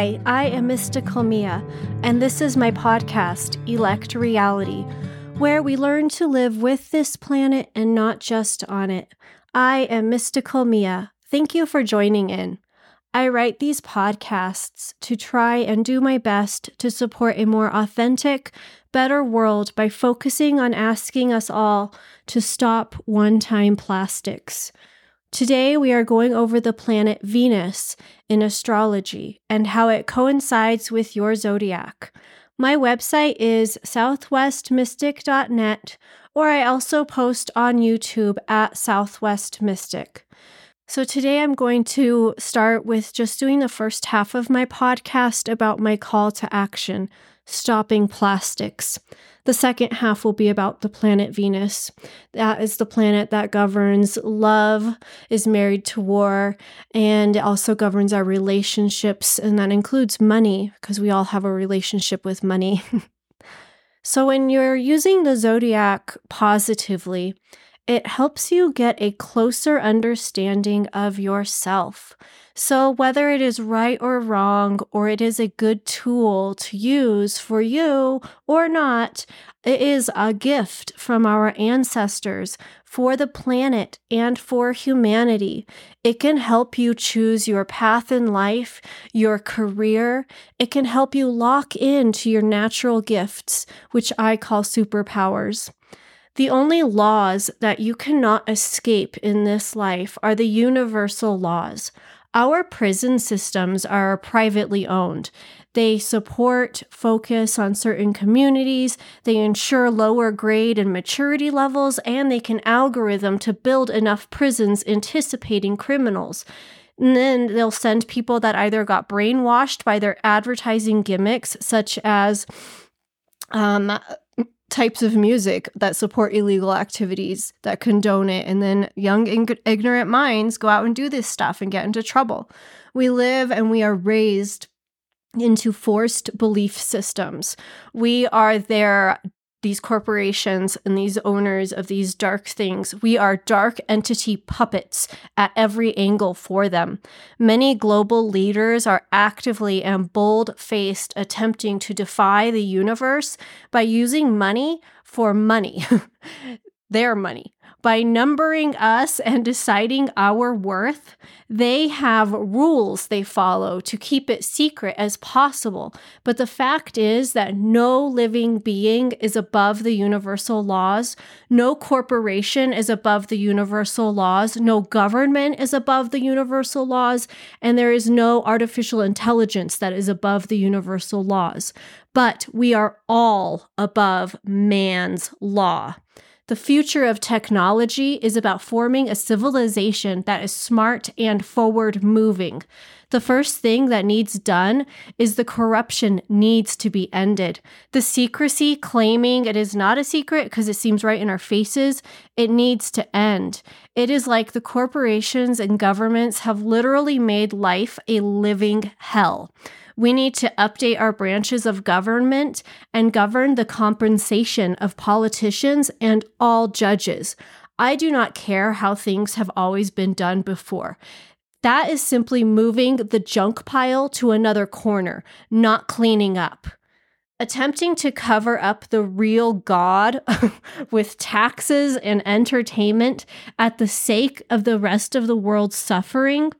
Hi, I am Mystical Mia, and this is my podcast, Elect Reality, where we learn to live with this planet and not just on it. I am Mystical Mia. Thank you for joining in. I write these podcasts to try and do my best to support a more authentic, better world by focusing on asking us all to stop one time plastics. Today, we are going over the planet Venus in astrology and how it coincides with your zodiac. My website is southwestmystic.net, or I also post on YouTube at Southwest Mystic. So, today I'm going to start with just doing the first half of my podcast about my call to action stopping plastics. The second half will be about the planet Venus. That is the planet that governs love, is married to war, and also governs our relationships. And that includes money, because we all have a relationship with money. so, when you're using the zodiac positively, it helps you get a closer understanding of yourself. So, whether it is right or wrong, or it is a good tool to use for you or not, it is a gift from our ancestors for the planet and for humanity. It can help you choose your path in life, your career. It can help you lock into your natural gifts, which I call superpowers. The only laws that you cannot escape in this life are the universal laws. Our prison systems are privately owned. They support focus on certain communities, they ensure lower grade and maturity levels, and they can algorithm to build enough prisons anticipating criminals. And then they'll send people that either got brainwashed by their advertising gimmicks, such as um, types of music that support illegal activities that condone it. And then young ignorant minds go out and do this stuff and get into trouble. We live and we are raised into forced belief systems. We are their these corporations and these owners of these dark things. We are dark entity puppets at every angle for them. Many global leaders are actively and bold faced attempting to defy the universe by using money for money, their money. By numbering us and deciding our worth, they have rules they follow to keep it secret as possible. But the fact is that no living being is above the universal laws. No corporation is above the universal laws. No government is above the universal laws. And there is no artificial intelligence that is above the universal laws. But we are all above man's law. The future of technology is about forming a civilization that is smart and forward moving. The first thing that needs done is the corruption needs to be ended. The secrecy claiming it is not a secret because it seems right in our faces, it needs to end. It is like the corporations and governments have literally made life a living hell. We need to update our branches of government and govern the compensation of politicians and all judges. I do not care how things have always been done before. That is simply moving the junk pile to another corner, not cleaning up. Attempting to cover up the real God with taxes and entertainment at the sake of the rest of the world's suffering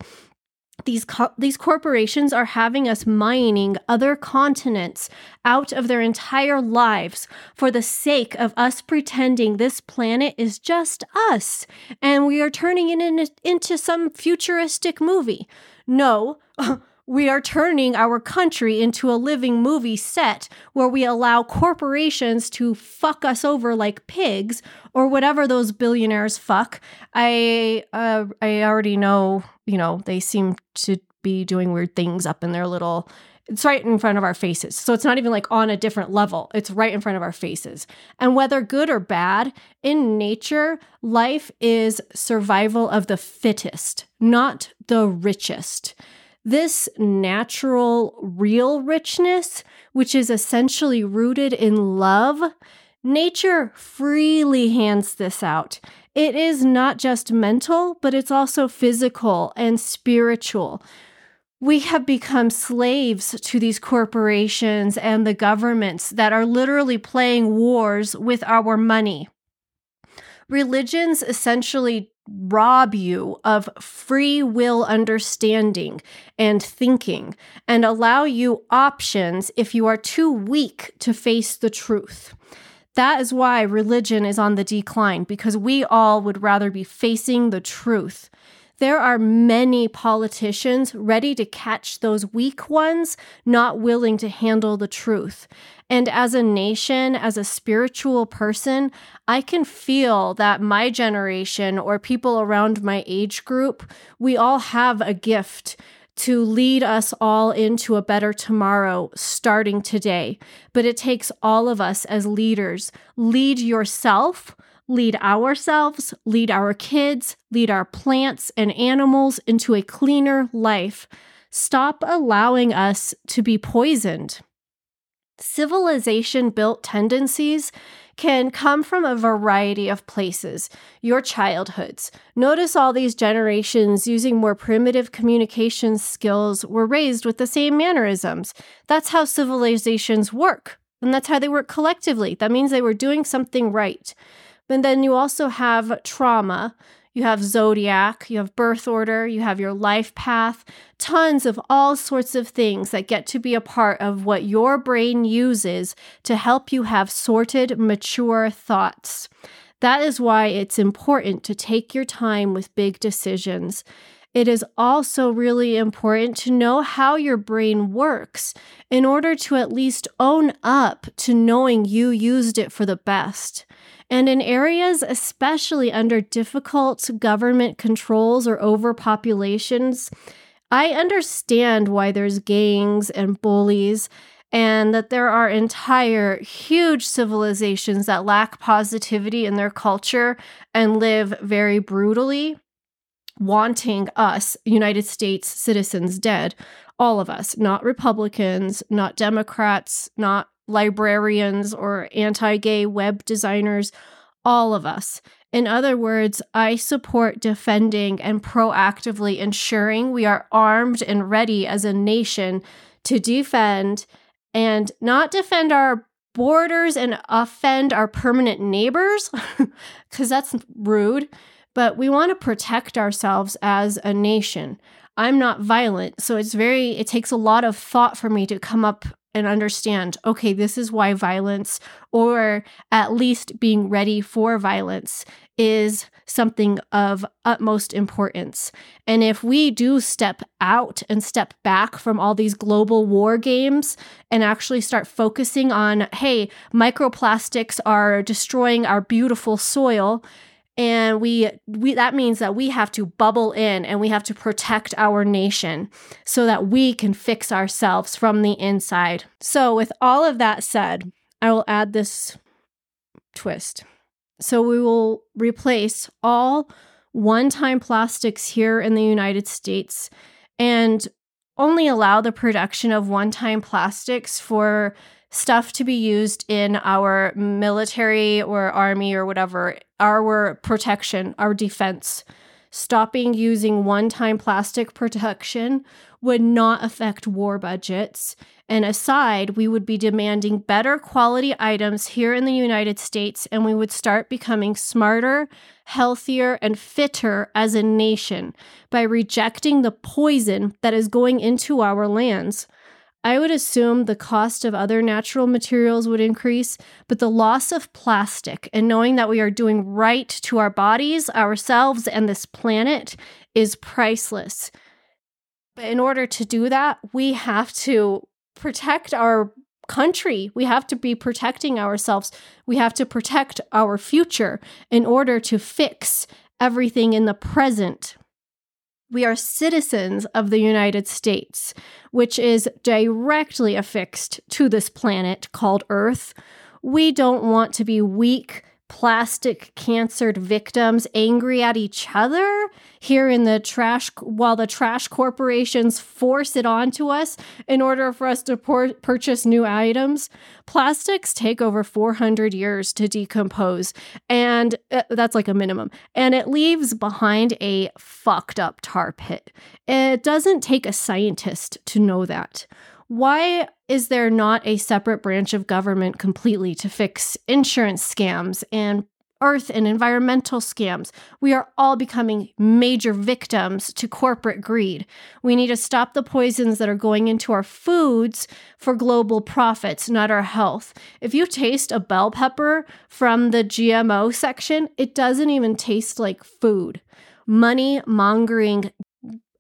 these co- these corporations are having us mining other continents out of their entire lives for the sake of us pretending this planet is just us and we are turning it in, into some futuristic movie. No, we are turning our country into a living movie set where we allow corporations to fuck us over like pigs or whatever those billionaires fuck. I uh, I already know, you know, they seem to be doing weird things up in their little it's right in front of our faces. So it's not even like on a different level. It's right in front of our faces. And whether good or bad, in nature, life is survival of the fittest, not the richest. This natural, real richness, which is essentially rooted in love, nature freely hands this out. It is not just mental, but it's also physical and spiritual. we have become slaves to these corporations and the governments that are literally playing wars with our money. Religions essentially rob you of free will understanding and thinking and allow you options if you are too weak to face the truth. That is why religion is on the decline because we all would rather be facing the truth there are many politicians ready to catch those weak ones, not willing to handle the truth. And as a nation, as a spiritual person, I can feel that my generation or people around my age group, we all have a gift to lead us all into a better tomorrow starting today. But it takes all of us as leaders. Lead yourself lead ourselves, lead our kids, lead our plants and animals into a cleaner life. Stop allowing us to be poisoned. Civilization built tendencies can come from a variety of places. Your childhoods. Notice all these generations using more primitive communication skills were raised with the same mannerisms. That's how civilizations work. And that's how they work collectively. That means they were doing something right. But then you also have trauma. You have zodiac, you have birth order, you have your life path, tons of all sorts of things that get to be a part of what your brain uses to help you have sorted, mature thoughts. That is why it's important to take your time with big decisions. It is also really important to know how your brain works in order to at least own up to knowing you used it for the best. And in areas, especially under difficult government controls or overpopulations, I understand why there's gangs and bullies, and that there are entire huge civilizations that lack positivity in their culture and live very brutally, wanting us, United States citizens, dead. All of us, not Republicans, not Democrats, not librarians or anti gay web designers, all of us. In other words, I support defending and proactively ensuring we are armed and ready as a nation to defend and not defend our borders and offend our permanent neighbors, because that's rude, but we want to protect ourselves as a nation. I'm not violent, so it's very, it takes a lot of thought for me to come up and understand okay, this is why violence, or at least being ready for violence, is something of utmost importance. And if we do step out and step back from all these global war games and actually start focusing on, hey, microplastics are destroying our beautiful soil and we we that means that we have to bubble in and we have to protect our nation so that we can fix ourselves from the inside. So with all of that said, I will add this twist. So we will replace all one-time plastics here in the United States and only allow the production of one-time plastics for stuff to be used in our military or army or whatever, our protection, our defense. Stopping using one time plastic protection would not affect war budgets. And aside, we would be demanding better quality items here in the United States, and we would start becoming smarter, healthier, and fitter as a nation by rejecting the poison that is going into our lands. I would assume the cost of other natural materials would increase, but the loss of plastic and knowing that we are doing right to our bodies, ourselves, and this planet is priceless. But in order to do that, we have to protect our country. We have to be protecting ourselves. We have to protect our future in order to fix everything in the present we are citizens of the United States, which is directly affixed to this planet called Earth. We don't want to be weak, plastic cancered victims angry at each other here in the trash while the trash corporations force it onto us in order for us to por- purchase new items. Plastics take over 400 years to decompose and uh, that's like a minimum and it leaves behind a fucked up tar pit. It doesn't take a scientist to know that. Why is there not a separate branch of government completely to fix insurance scams and earth and environmental scams. We are all becoming major victims to corporate greed. We need to stop the poisons that are going into our foods for global profits, not our health. If you taste a bell pepper from the GMO section, it doesn't even taste like food. Money mongering.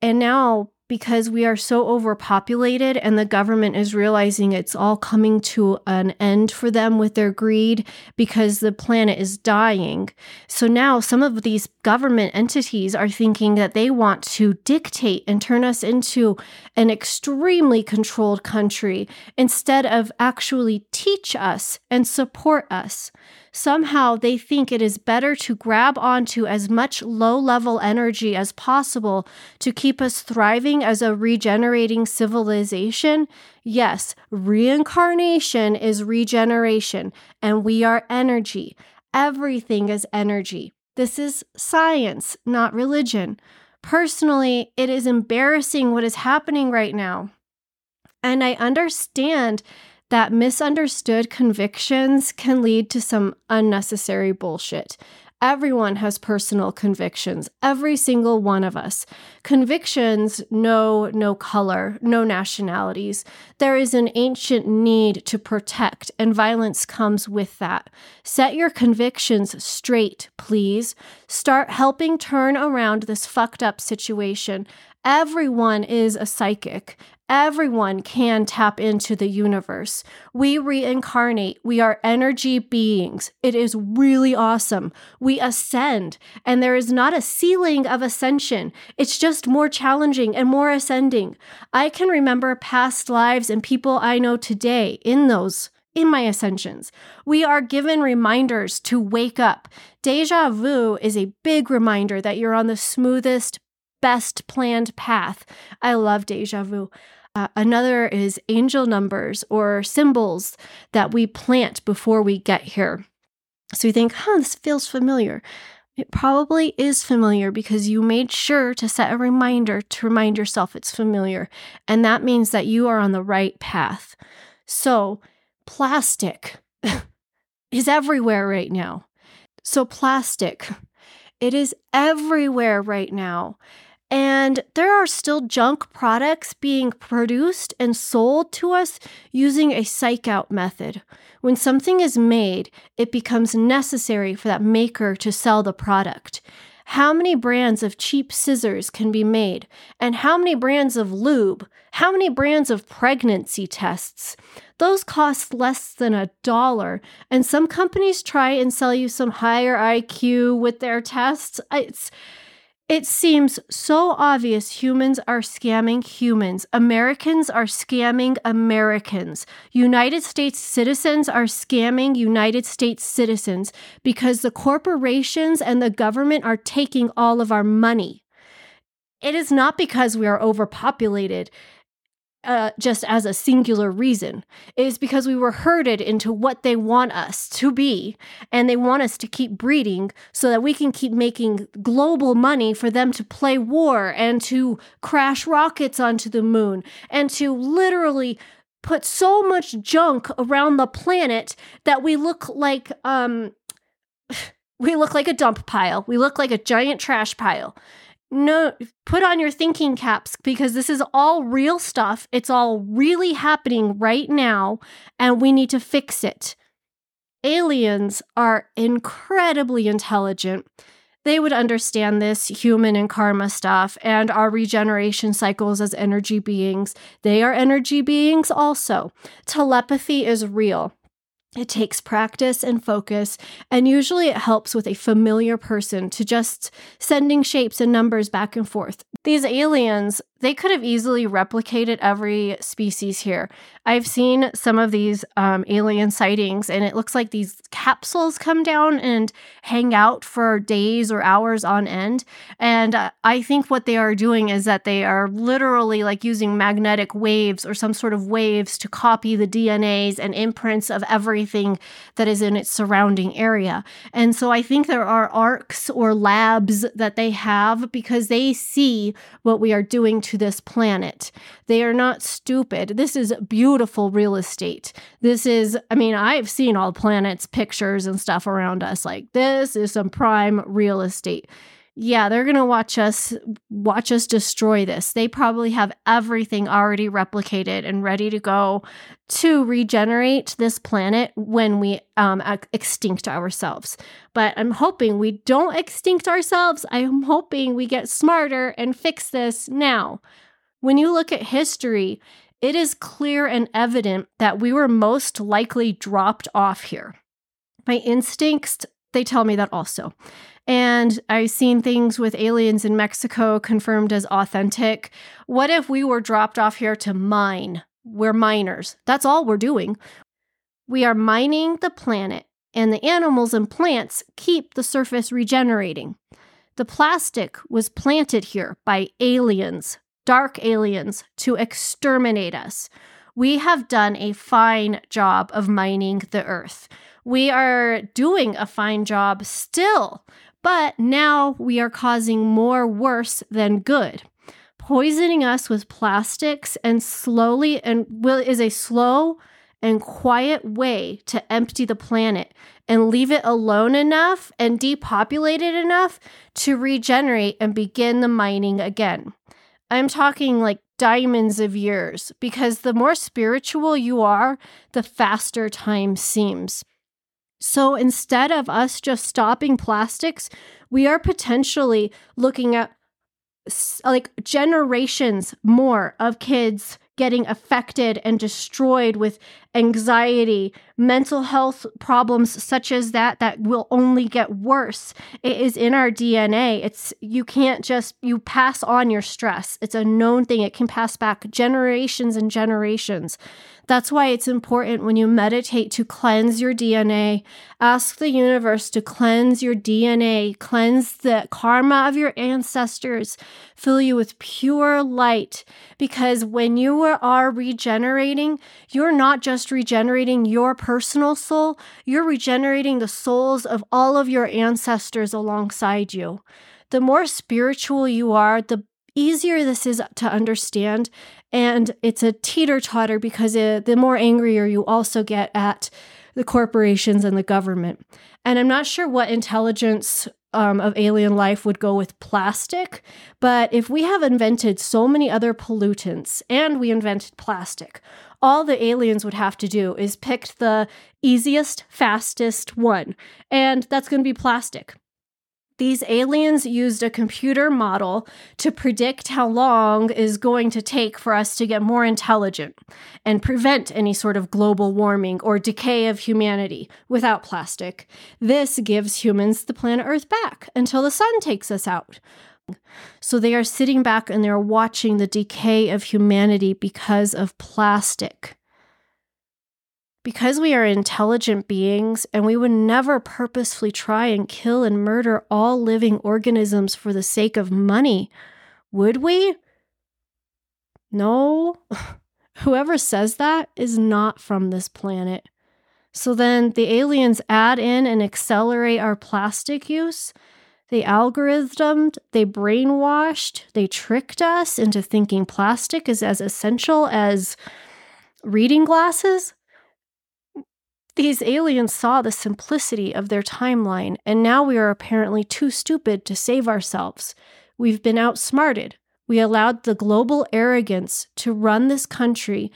And now because we are so overpopulated and the government is realizing it's all coming to an end for them with their greed because the planet is dying. So now some of these government entities are thinking that they want to dictate and turn us into an extremely controlled country instead of actually teach us and support us. Somehow they think it is better to grab onto as much low level energy as possible to keep us thriving as a regenerating civilization. Yes, reincarnation is regeneration, and we are energy. Everything is energy. This is science, not religion. Personally, it is embarrassing what is happening right now. And I understand that misunderstood convictions can lead to some unnecessary bullshit. Everyone has personal convictions, every single one of us. Convictions know no color, no nationalities. There is an ancient need to protect, and violence comes with that. Set your convictions straight, please. Start helping turn around this fucked up situation. Everyone is a psychic. Everyone can tap into the universe. We reincarnate. We are energy beings. It is really awesome. We ascend, and there is not a ceiling of ascension. It's just more challenging and more ascending. I can remember past lives and people I know today in those in my ascensions. We are given reminders to wake up. Deja vu is a big reminder that you're on the smoothest, best planned path. I love deja vu. Uh, another is angel numbers or symbols that we plant before we get here. So you think, huh, this feels familiar. It probably is familiar because you made sure to set a reminder to remind yourself it's familiar. And that means that you are on the right path. So, plastic is everywhere right now. So, plastic, it is everywhere right now. And there are still junk products being produced and sold to us using a psych out method. When something is made, it becomes necessary for that maker to sell the product. How many brands of cheap scissors can be made? And how many brands of lube? How many brands of pregnancy tests? Those cost less than a dollar. And some companies try and sell you some higher IQ with their tests. It's it seems so obvious humans are scamming humans. Americans are scamming Americans. United States citizens are scamming United States citizens because the corporations and the government are taking all of our money. It is not because we are overpopulated uh, just as a singular reason. Is because we were herded into what they want us to be, and they want us to keep breeding so that we can keep making global money for them to play war and to crash rockets onto the moon and to literally put so much junk around the planet that we look like um we look like a dump pile. We look like a giant trash pile no put on your thinking caps because this is all real stuff. It's all really happening right now and we need to fix it. Aliens are incredibly intelligent. They would understand this human and karma stuff and our regeneration cycles as energy beings. They are energy beings also. Telepathy is real It takes practice and focus, and usually it helps with a familiar person to just sending shapes and numbers back and forth. These aliens, they could have easily replicated every species here. I've seen some of these um, alien sightings, and it looks like these capsules come down and hang out for days or hours on end. And uh, I think what they are doing is that they are literally like using magnetic waves or some sort of waves to copy the DNAs and imprints of everything that is in its surrounding area. And so I think there are arcs or labs that they have because they see what we are doing to this planet. They are not stupid. This is beautiful real estate. This is, I mean, I've seen all planets pictures and stuff around us. Like, this is some prime real estate yeah, they're going to watch us watch us destroy this. They probably have everything already replicated and ready to go to regenerate this planet when we um, extinct ourselves. But I'm hoping we don't extinct ourselves. I'm hoping we get smarter and fix this now. When you look at history, it is clear and evident that we were most likely dropped off here. My instincts, they tell me that also. And I've seen things with aliens in Mexico confirmed as authentic. What if we were dropped off here to mine? We're miners. That's all we're doing. We are mining the planet, and the animals and plants keep the surface regenerating. The plastic was planted here by aliens, dark aliens, to exterminate us. We have done a fine job of mining the earth. We are doing a fine job still but now we are causing more worse than good. Poisoning us with plastics and slowly and will is a slow and quiet way to empty the planet and leave it alone enough and depopulated enough to regenerate and begin the mining again. I'm talking like diamonds of years because the more spiritual you are, the faster time seems. So instead of us just stopping plastics, we are potentially looking at like generations more of kids getting affected and destroyed with anxiety, mental health problems such as that that will only get worse. It is in our DNA. It's you can't just you pass on your stress. It's a known thing. It can pass back generations and generations. That's why it's important when you meditate to cleanse your DNA. Ask the universe to cleanse your DNA, cleanse the karma of your ancestors, fill you with pure light. Because when you are regenerating, you're not just regenerating your personal soul, you're regenerating the souls of all of your ancestors alongside you. The more spiritual you are, the easier this is to understand. And it's a teeter totter because it, the more angrier you also get at the corporations and the government. And I'm not sure what intelligence um, of alien life would go with plastic, but if we have invented so many other pollutants and we invented plastic, all the aliens would have to do is pick the easiest, fastest one, and that's going to be plastic. These aliens used a computer model to predict how long is going to take for us to get more intelligent and prevent any sort of global warming or decay of humanity without plastic. This gives humans the planet Earth back until the sun takes us out. So they are sitting back and they're watching the decay of humanity because of plastic because we are intelligent beings and we would never purposefully try and kill and murder all living organisms for the sake of money, would we? No. Whoever says that is not from this planet. So then the aliens add in and accelerate our plastic use. They algorithmed, they brainwashed, they tricked us into thinking plastic is as essential as reading glasses. These aliens saw the simplicity of their timeline, and now we are apparently too stupid to save ourselves. We've been outsmarted. We allowed the global arrogance to run this country.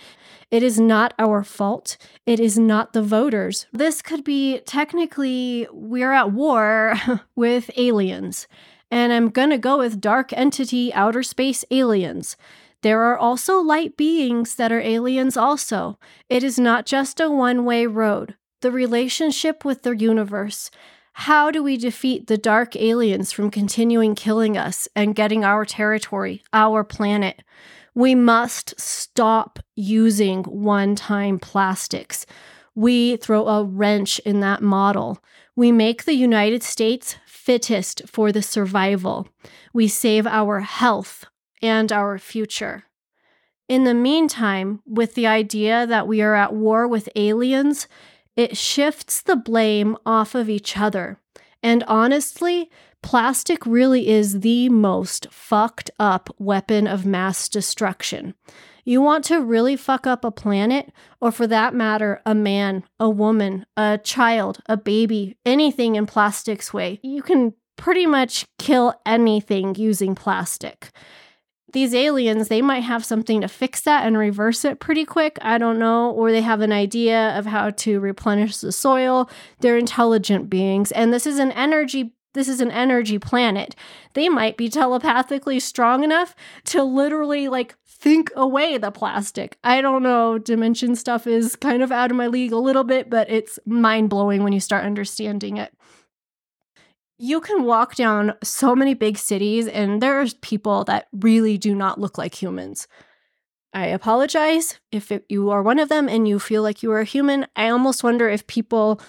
It is not our fault. It is not the voters. This could be technically, we're at war with aliens. And I'm going to go with dark entity outer space aliens. There are also light beings that are aliens, also. It is not just a one way road. the relationship with the universe. How do we defeat the dark aliens from continuing killing us and getting our territory, our planet? We must stop using one time plastics. We throw a wrench in that model. We make the United States fittest for the survival. We save our health and our future. In the meantime, with the idea that we are at war with aliens, it shifts the blame off of each other. And honestly, plastic really is the most fucked up weapon of mass destruction. You want to really fuck up a planet, or for that matter, a man, a woman, a child, a baby, anything in plastic's way, you can pretty much kill anything using plastic these aliens, they might have something to fix that and reverse it pretty quick. I don't know. Or they have an idea of how to replenish the soil. They're intelligent beings. And this is an energy. This is an energy planet. They might be telepathically strong enough to literally like think away the plastic. I don't know. Dimension stuff is kind of out of my league a little bit, but it's mind blowing when you start understanding it you can walk down so many big cities and there's people that really do not look like humans. I apologize if it, you are one of them and you feel like you are a human. I almost wonder if people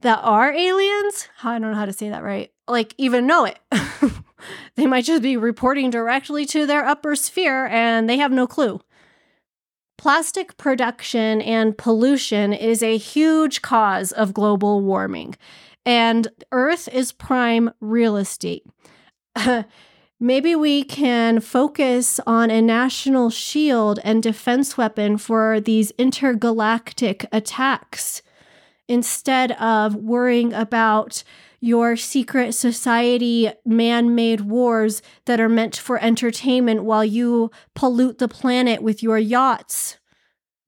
that are aliens, I don't know how to say that right, like even know it. they might just be reporting directly to their upper sphere and they have no clue. Plastic production and pollution is a huge cause of global warming and Earth is prime real estate. Maybe we can focus on a national shield and defense weapon for these intergalactic attacks instead of worrying about your secret society man made wars that are meant for entertainment while you pollute the planet with your yachts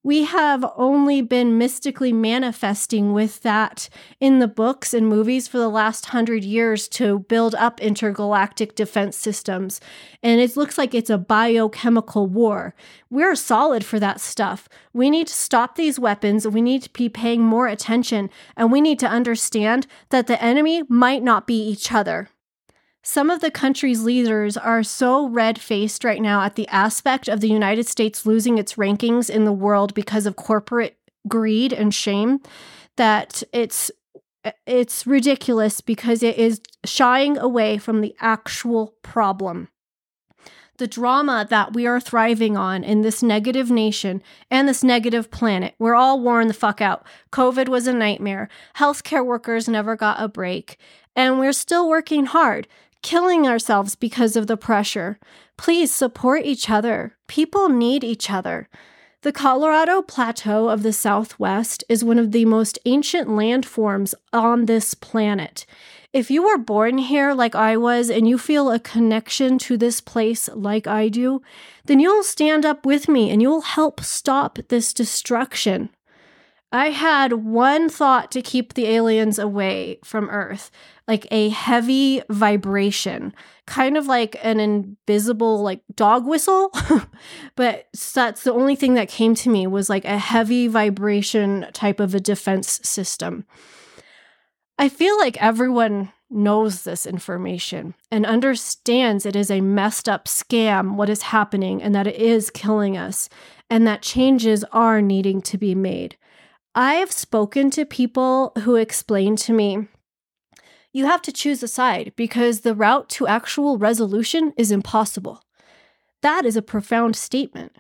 we have only been mystically manifesting with that in the books and movies for the last hundred years to build up intergalactic defense systems. And it looks like it's a biochemical war. We're solid for that stuff. We need to stop these weapons. We need to be paying more attention. And we need to understand that the enemy might not be each other. Some of the country's leaders are so red faced right now at the aspect of the United States losing its rankings in the world because of corporate greed and shame that it's it's ridiculous because it is shying away from the actual problem. The drama that we are thriving on in this negative nation and this negative planet, we're all worn the fuck out. COVID was a nightmare. Healthcare workers never got a break. And we're still working hard killing ourselves because of the pressure. Please support each other. People need each other. The Colorado Plateau of the Southwest is one of the most ancient landforms on this planet. If you were born here like I was and you feel a connection to this place like I do, then you'll stand up with me and you'll help stop this destruction. I had one thought to keep the aliens away from Earth like a heavy vibration, kind of like an invisible like dog whistle. but that's the only thing that came to me was like a heavy vibration type of a defense system. I feel like everyone knows this information and understands it is a messed up scam what is happening and that it is killing us and that changes are needing to be made. I have spoken to people who explain to me you have to choose a side because the route to actual resolution is impossible. That is a profound statement.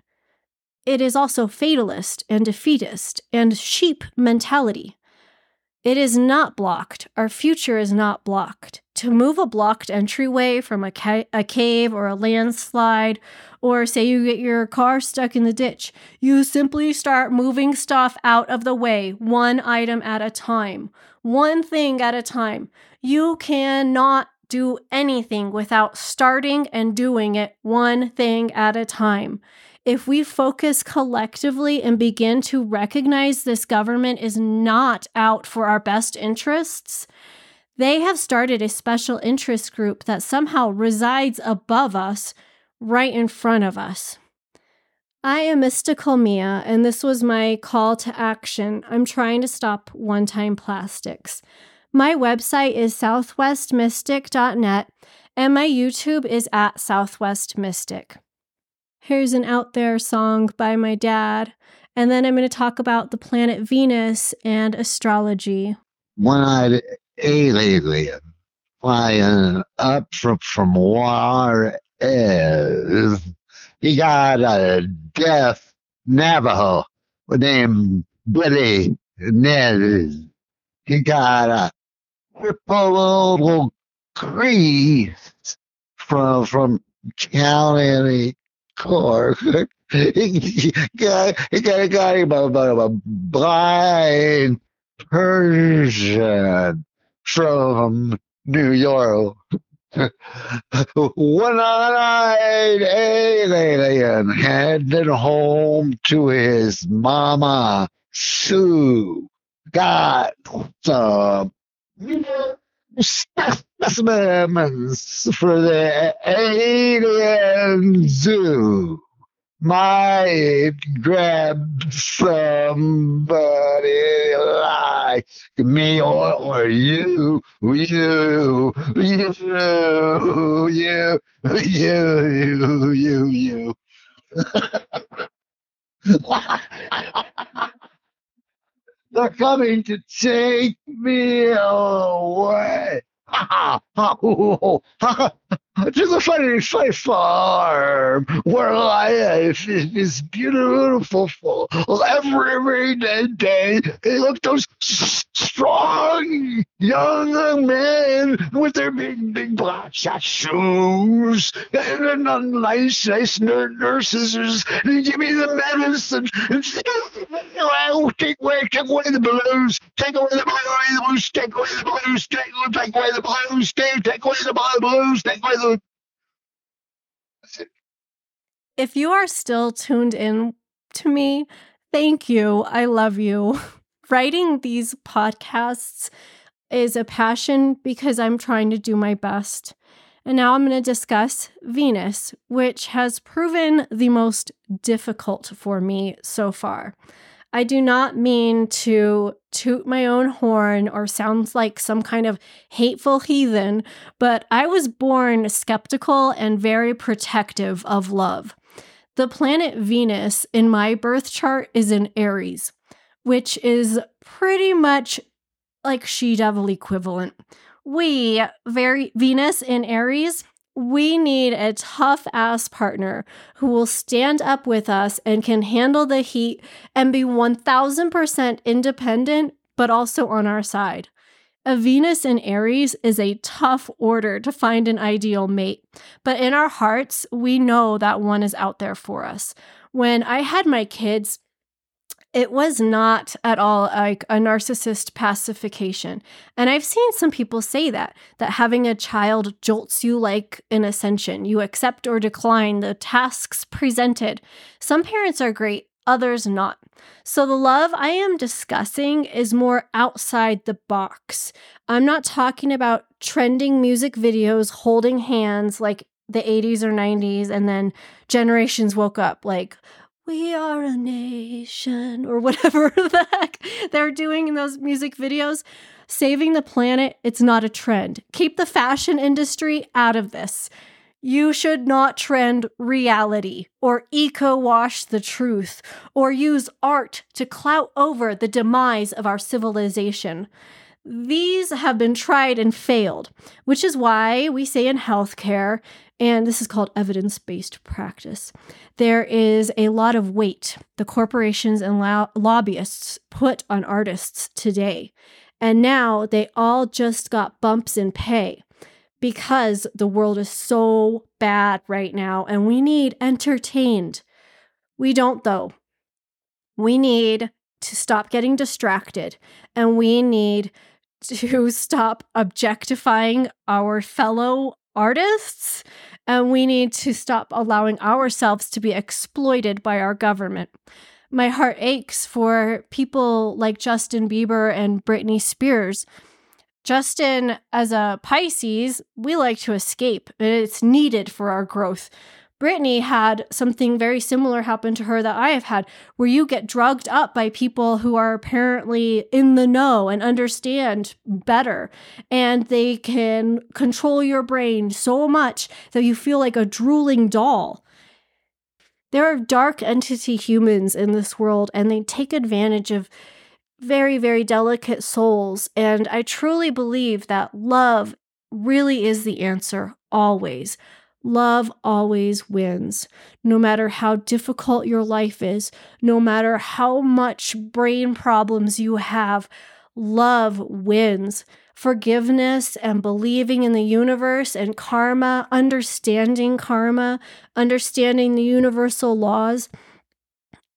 It is also fatalist and defeatist and sheep mentality. It is not blocked. Our future is not blocked. To move a blocked entryway from a, ca- a cave or a landslide, or say you get your car stuck in the ditch, you simply start moving stuff out of the way, one item at a time, one thing at a time. You cannot do anything without starting and doing it one thing at a time. If we focus collectively and begin to recognize this government is not out for our best interests, they have started a special interest group that somehow resides above us, right in front of us. I am Mystical Mia, and this was my call to action. I'm trying to stop one time plastics. My website is southwestmystic.net, and my YouTube is at Southwest Mystic. Here's an out there song by my dad, and then I'm going to talk about the planet Venus and astrology. One eyed alien flying up from, from water is he got a deaf Navajo named Billy Ned. He got a triple crease from from County Cork. he got he got, got him a, a, a blind Persian from New York. One-eyed alien headed home to his mama Sue. Got some specimens for the alien zoo might grab somebody like me or, or you, you, you, you, you, you, you, you. They're coming to take me away. to the funny, funny farm where life is, beautiful for every day. They look those strong young men with their big, big black shoes and nice, nice nurses. Give me the medicine. take away, take away the blues. Take away the blues. Take away the blues. Take, take away the blues. Take, take away the blues. Take away the if you are still tuned in to me, thank you. I love you. Writing these podcasts is a passion because I'm trying to do my best. And now I'm going to discuss Venus, which has proven the most difficult for me so far. I do not mean to toot my own horn or sound like some kind of hateful heathen, but I was born skeptical and very protective of love. The planet Venus in my birth chart is in Aries, which is pretty much like she devil equivalent. We, very Venus in Aries, we need a tough ass partner who will stand up with us and can handle the heat and be 1000% independent, but also on our side. A Venus in Aries is a tough order to find an ideal mate, but in our hearts, we know that one is out there for us. When I had my kids, it was not at all like a narcissist pacification. And I've seen some people say that, that having a child jolts you like an ascension. You accept or decline the tasks presented. Some parents are great, others not. So the love I am discussing is more outside the box. I'm not talking about trending music videos holding hands like the 80s or 90s and then generations woke up like we are a nation or whatever the heck they're doing in those music videos. Saving the planet, it's not a trend. Keep the fashion industry out of this. You should not trend reality or eco wash the truth or use art to clout over the demise of our civilization. These have been tried and failed, which is why we say in healthcare and this is called evidence based practice. There is a lot of weight the corporations and lo- lobbyists put on artists today. And now they all just got bumps in pay because the world is so bad right now and we need entertained. We don't, though. We need to stop getting distracted and we need to stop objectifying our fellow artists, and we need to stop allowing ourselves to be exploited by our government. My heart aches for people like Justin Bieber and Britney Spears. Justin, as a Pisces, we like to escape. And it's needed for our growth. Britney had something very similar happen to her that I have had, where you get drugged up by people who are apparently in the know and understand better. And they can control your brain so much that you feel like a drooling doll. There are dark entity humans in this world, and they take advantage of very, very delicate souls. And I truly believe that love really is the answer always. Love always wins. No matter how difficult your life is, no matter how much brain problems you have, love wins. Forgiveness and believing in the universe and karma, understanding karma, understanding the universal laws.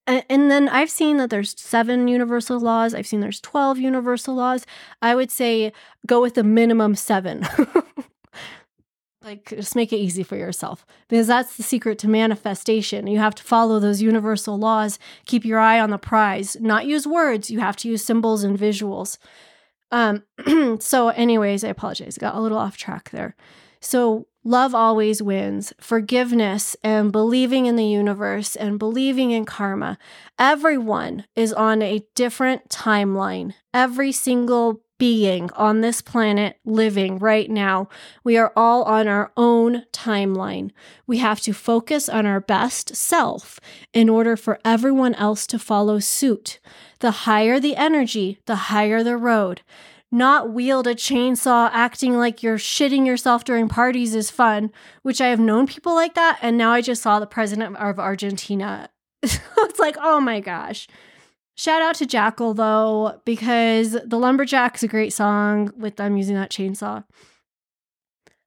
And then I've seen that there's seven universal laws. I've seen there's 12 universal laws. I would say go with the minimum seven. like just make it easy for yourself because that's the secret to manifestation. You have to follow those universal laws. Keep your eye on the prize. Not use words. You have to use symbols and visuals. Um so anyways i apologize. I got a little off track there. So love always wins forgiveness and believing in the universe and believing in karma everyone is on a different timeline every single being on this planet living right now. We are all on our own timeline. We have to focus on our best self in order for everyone else to follow suit. The higher the energy, the higher the road. Not wield a chainsaw acting like you're shitting yourself during parties is fun, which I have known people like that. And now I just saw the president of Argentina. it's like, oh my gosh. Shout out to Jackyl though, because The Lumberjack's a great song with them using that chainsaw.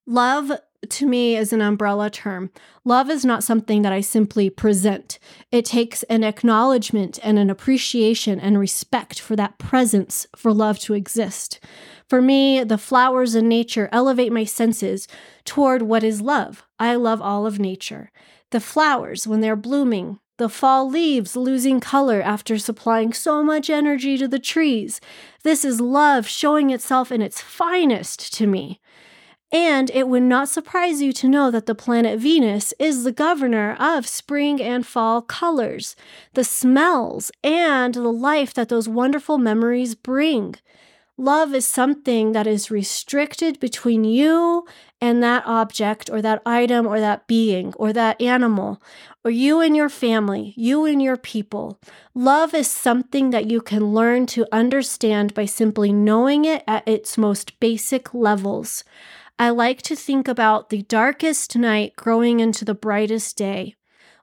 Love to me is an umbrella term. Love is not something that I simply present. It takes an acknowledgement and an appreciation and respect for that presence for love to exist. For me, the flowers in nature elevate my senses toward what is love. I love all of nature. The flowers, when they're blooming, the fall leaves losing color after supplying so much energy to the trees. This is love showing itself in its finest to me. And it would not surprise you to know that the planet Venus is the governor of spring and fall colors, the smells, and the life that those wonderful memories bring. Love is something that is restricted between you and that object or that item or that being or that animal or you and your family, you and your people. Love is something that you can learn to understand by simply knowing it at its most basic levels. I like to think about the darkest night growing into the brightest day.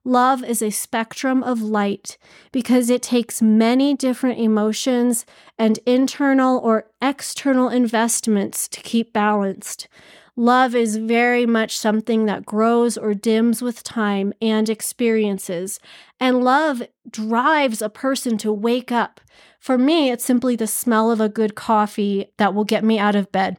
Love is a spectrum of light because it takes many different emotions and internal or external investments to keep balanced. Love is very much something that grows or dims with time and experiences. And love drives a person to wake up. For me, it's simply the smell of a good coffee that will get me out of bed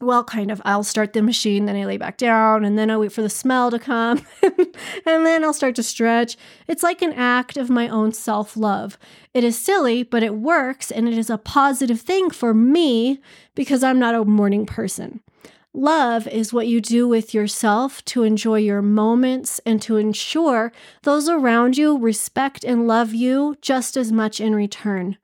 well, kind of, I'll start the machine, then I lay back down, and then I wait for the smell to come, and then I'll start to stretch. It's like an act of my own self love. It is silly, but it works, and it is a positive thing for me because I'm not a morning person. Love is what you do with yourself to enjoy your moments and to ensure those around you respect and love you just as much in return.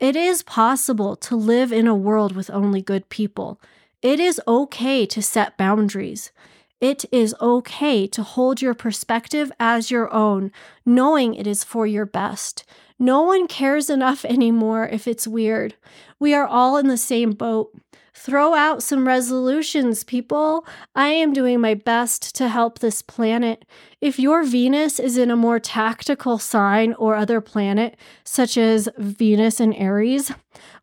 It is possible to live in a world with only good people. It is okay to set boundaries. It is okay to hold your perspective as your own, knowing it is for your best. No one cares enough anymore if it's weird. We are all in the same boat. Throw out some resolutions, people. I am doing my best to help this planet. If your Venus is in a more tactical sign or other planet, such as Venus and Aries,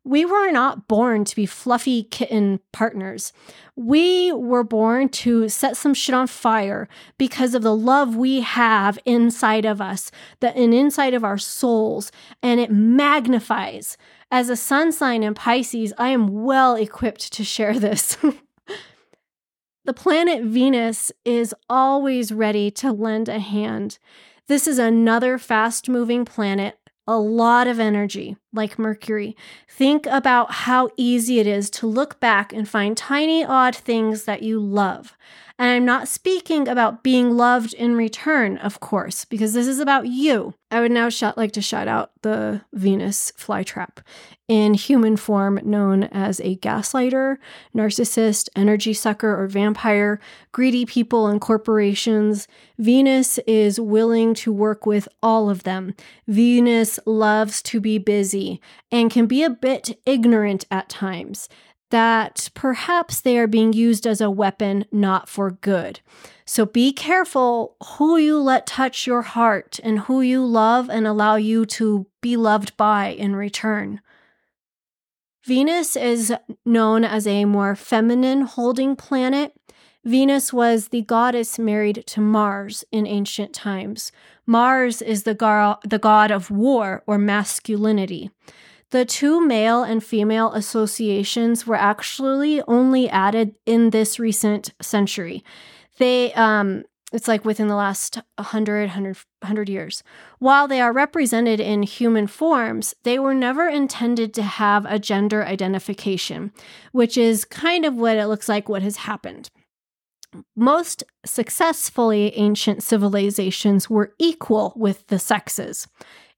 we were not born to be fluffy kitten partners. We were born to set some shit on fire because of the love we have inside of us, that and inside of our souls, and it magnifies. As a sun sign in Pisces, I am well equipped to share this. the planet Venus is always ready to lend a hand. This is another fast moving planet, a lot of energy. Like Mercury. Think about how easy it is to look back and find tiny, odd things that you love. And I'm not speaking about being loved in return, of course, because this is about you. I would now like to shout out the Venus flytrap in human form, known as a gaslighter, narcissist, energy sucker, or vampire, greedy people and corporations. Venus is willing to work with all of them. Venus loves to be busy and can be a bit ignorant at times that perhaps they are being used as a weapon, not for good. So be careful who you let touch your heart and who you love and allow you to be loved by in return. Venus is known as a more feminine holding planet. Venus was the goddess married to Mars in ancient times. Mars is the, the god of war or masculinity. The two male and female associations were actually only added in this recent century. They, um, it's like within the last 100, 100, 100 years. While they are represented in human forms, they were never intended to have a gender identification, which is kind of what it looks like what has happened. Most successfully ancient civilizations were equal with the sexes.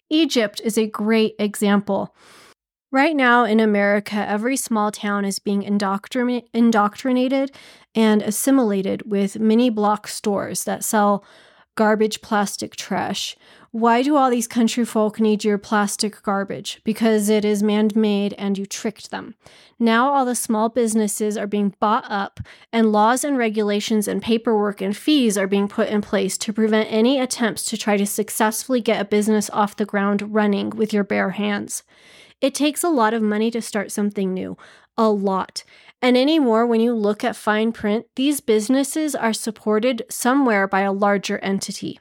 Egypt is a great example. Right now in America, every small town is being indoctrin- indoctrinated and assimilated with mini block stores that sell garbage plastic trash. Why do all these country folk need your plastic garbage? Because it is man made and you tricked them. Now all the small businesses are being bought up, and laws and regulations and paperwork and fees are being put in place to prevent any attempts to try to successfully get a business off the ground running with your bare hands. It takes a lot of money to start something new, a lot. And anymore, when you look at fine print, these businesses are supported somewhere by a larger entity.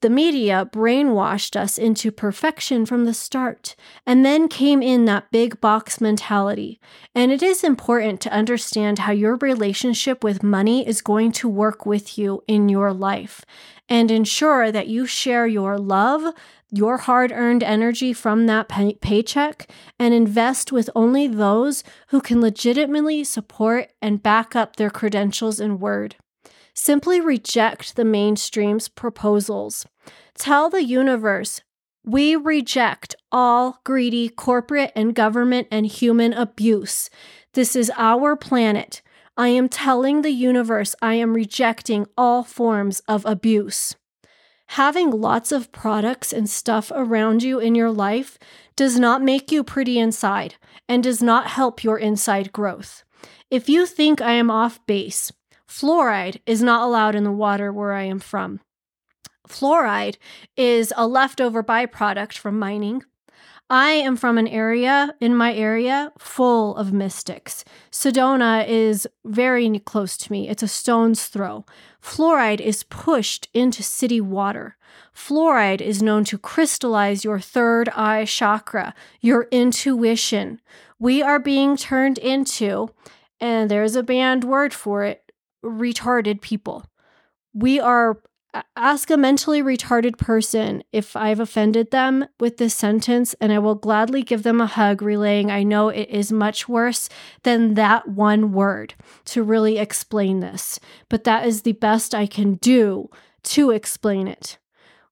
The media brainwashed us into perfection from the start, and then came in that big box mentality. And it is important to understand how your relationship with money is going to work with you in your life and ensure that you share your love, your hard earned energy from that pay- paycheck and invest with only those who can legitimately support and back up their credentials and word. Simply reject the mainstream's proposals. Tell the universe, we reject all greedy corporate and government and human abuse. This is our planet. I am telling the universe I am rejecting all forms of abuse. Having lots of products and stuff around you in your life does not make you pretty inside and does not help your inside growth. If you think I am off base, fluoride is not allowed in the water where I am from. Fluoride is a leftover byproduct from mining. I am from an area in my area full of mystics. Sedona is very close to me. It's a stone's throw. Fluoride is pushed into city water. Fluoride is known to crystallize your third eye chakra, your intuition. We are being turned into, and there's a banned word for it, retarded people. We are ask a mentally retarded person if I've offended them with this sentence, and I will gladly give them a hug, relaying I know it is much worse than that one word to really explain this, but that is the best I can do to explain it.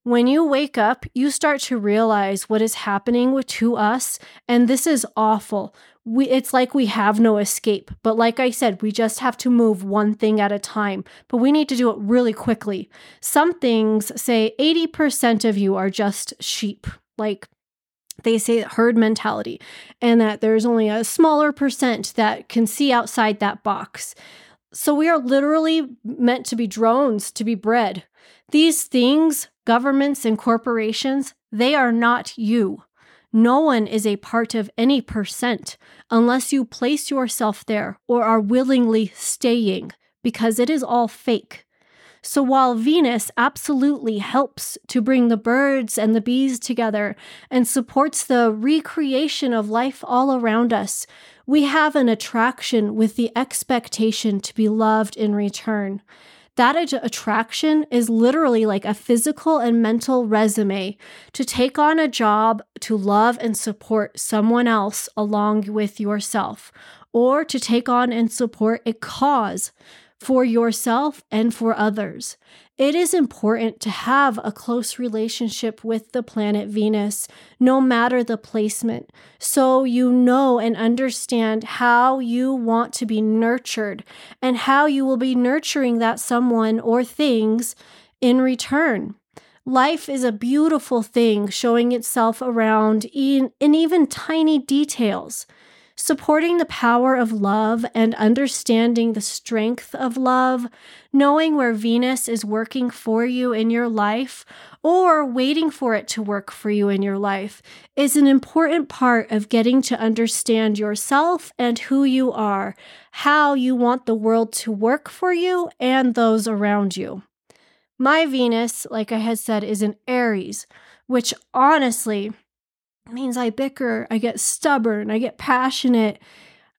When you wake up, you start to realize what is happening to us, and this is awful. We it's like we have no escape but like i said we just have to move one thing at a time but we need to do it really quickly. Some things say 80% of you are just sheep like they say herd mentality and that there's only a smaller percent that can see outside that box. So we are literally meant to be drones to be bred. These things governments and corporations they are not you no one is a part of any percent unless you place yourself there or are willingly staying, because it is all fake. So while Venus absolutely helps to bring the birds and the bees together and supports the recreation of life all around us, we have an attraction with the expectation to be loved in return. That ad- attraction is literally like a physical and mental resume to take on a job to love and support someone else along with yourself, or to take on and support a cause for yourself and for others. It is important to have a close relationship with the planet Venus, no matter the placement, so you know and understand how you want to be nurtured and how you will be nurturing that someone or things in return. Life is a beautiful thing showing itself around in, in even tiny details supporting the power of love and understanding the strength of love, knowing where Venus is working for you in your life or waiting for it to work for you in your life is an important part of getting to understand yourself and who you are, how you want the world to work for you and those around you. My Venus, like I had said, is in Aries, which honestly, means I bicker, I get stubborn, I get passionate.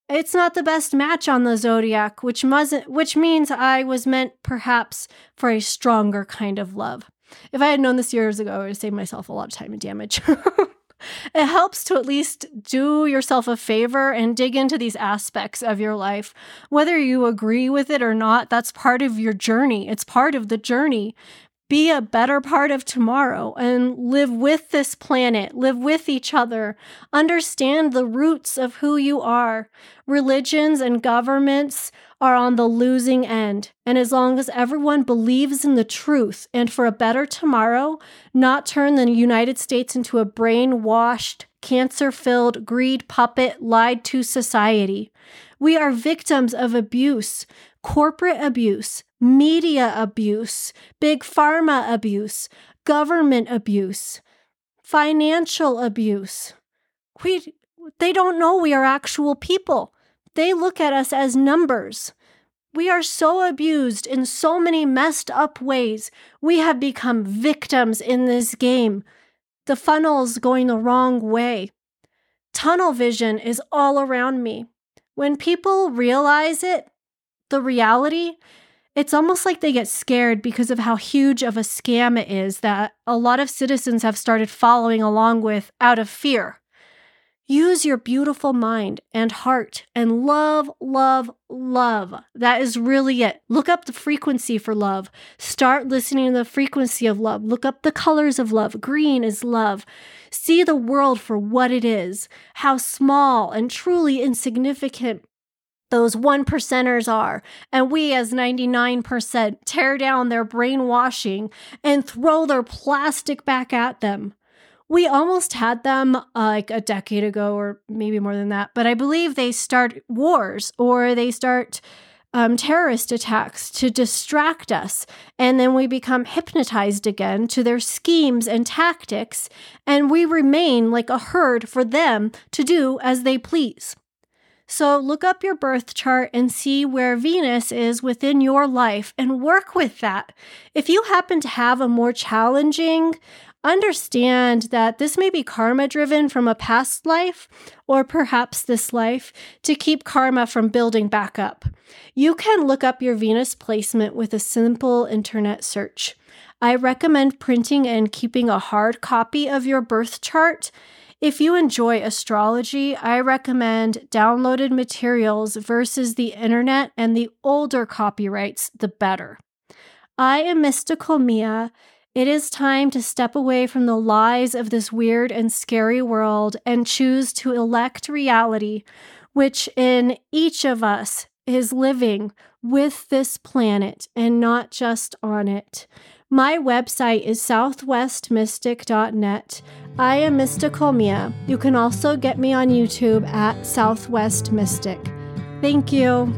It's not the best match on the zodiac, which mustn't, which means I was meant perhaps for a stronger kind of love. If I had known this years ago, I would have saved myself a lot of time and damage. it helps to at least do yourself a favor and dig into these aspects of your life. Whether you agree with it or not, that's part of your journey. It's part of the journey be a better part of tomorrow and live with this planet, live with each other, understand the roots of who you are. Religions and governments are on the losing end. And as long as everyone believes in the truth and for a better tomorrow, not turn the United States into a brainwashed, cancer filled greed puppet lied to society. We are victims of abuse, corporate abuse, media abuse, big pharma abuse, government abuse, financial abuse. We, they don't know we are actual people. They look at us as numbers. We are so abused in so many messed up ways. We have become victims in this game. The funnel's going the wrong way. Tunnel vision is all around me. When people realize it, the reality, it's almost like they get scared because of how huge of a scam it is that a lot of citizens have started following along with out of fear. Use your beautiful mind and heart and love, love, love. That is really it. Look up the frequency for love. Start listening to the frequency of love. Look up the colors of love. Green is love. See the world for what it is, how small and truly insignificant those one percenters are. And we, as 99%, tear down their brainwashing and throw their plastic back at them. We almost had them uh, like a decade ago, or maybe more than that, but I believe they start wars or they start um, terrorist attacks to distract us. And then we become hypnotized again to their schemes and tactics, and we remain like a herd for them to do as they please. So look up your birth chart and see where Venus is within your life and work with that. If you happen to have a more challenging, understand that this may be karma driven from a past life or perhaps this life to keep karma from building back up. You can look up your Venus placement with a simple internet search. I recommend printing and keeping a hard copy of your birth chart if you enjoy astrology, I recommend downloaded materials versus the internet and the older copyrights, the better. I am Mystical Mia. It is time to step away from the lies of this weird and scary world and choose to elect reality, which in each of us is living with this planet and not just on it. My website is southwestmystic.net. I am Mystical Mia. You can also get me on YouTube at Southwest Mystic. Thank you.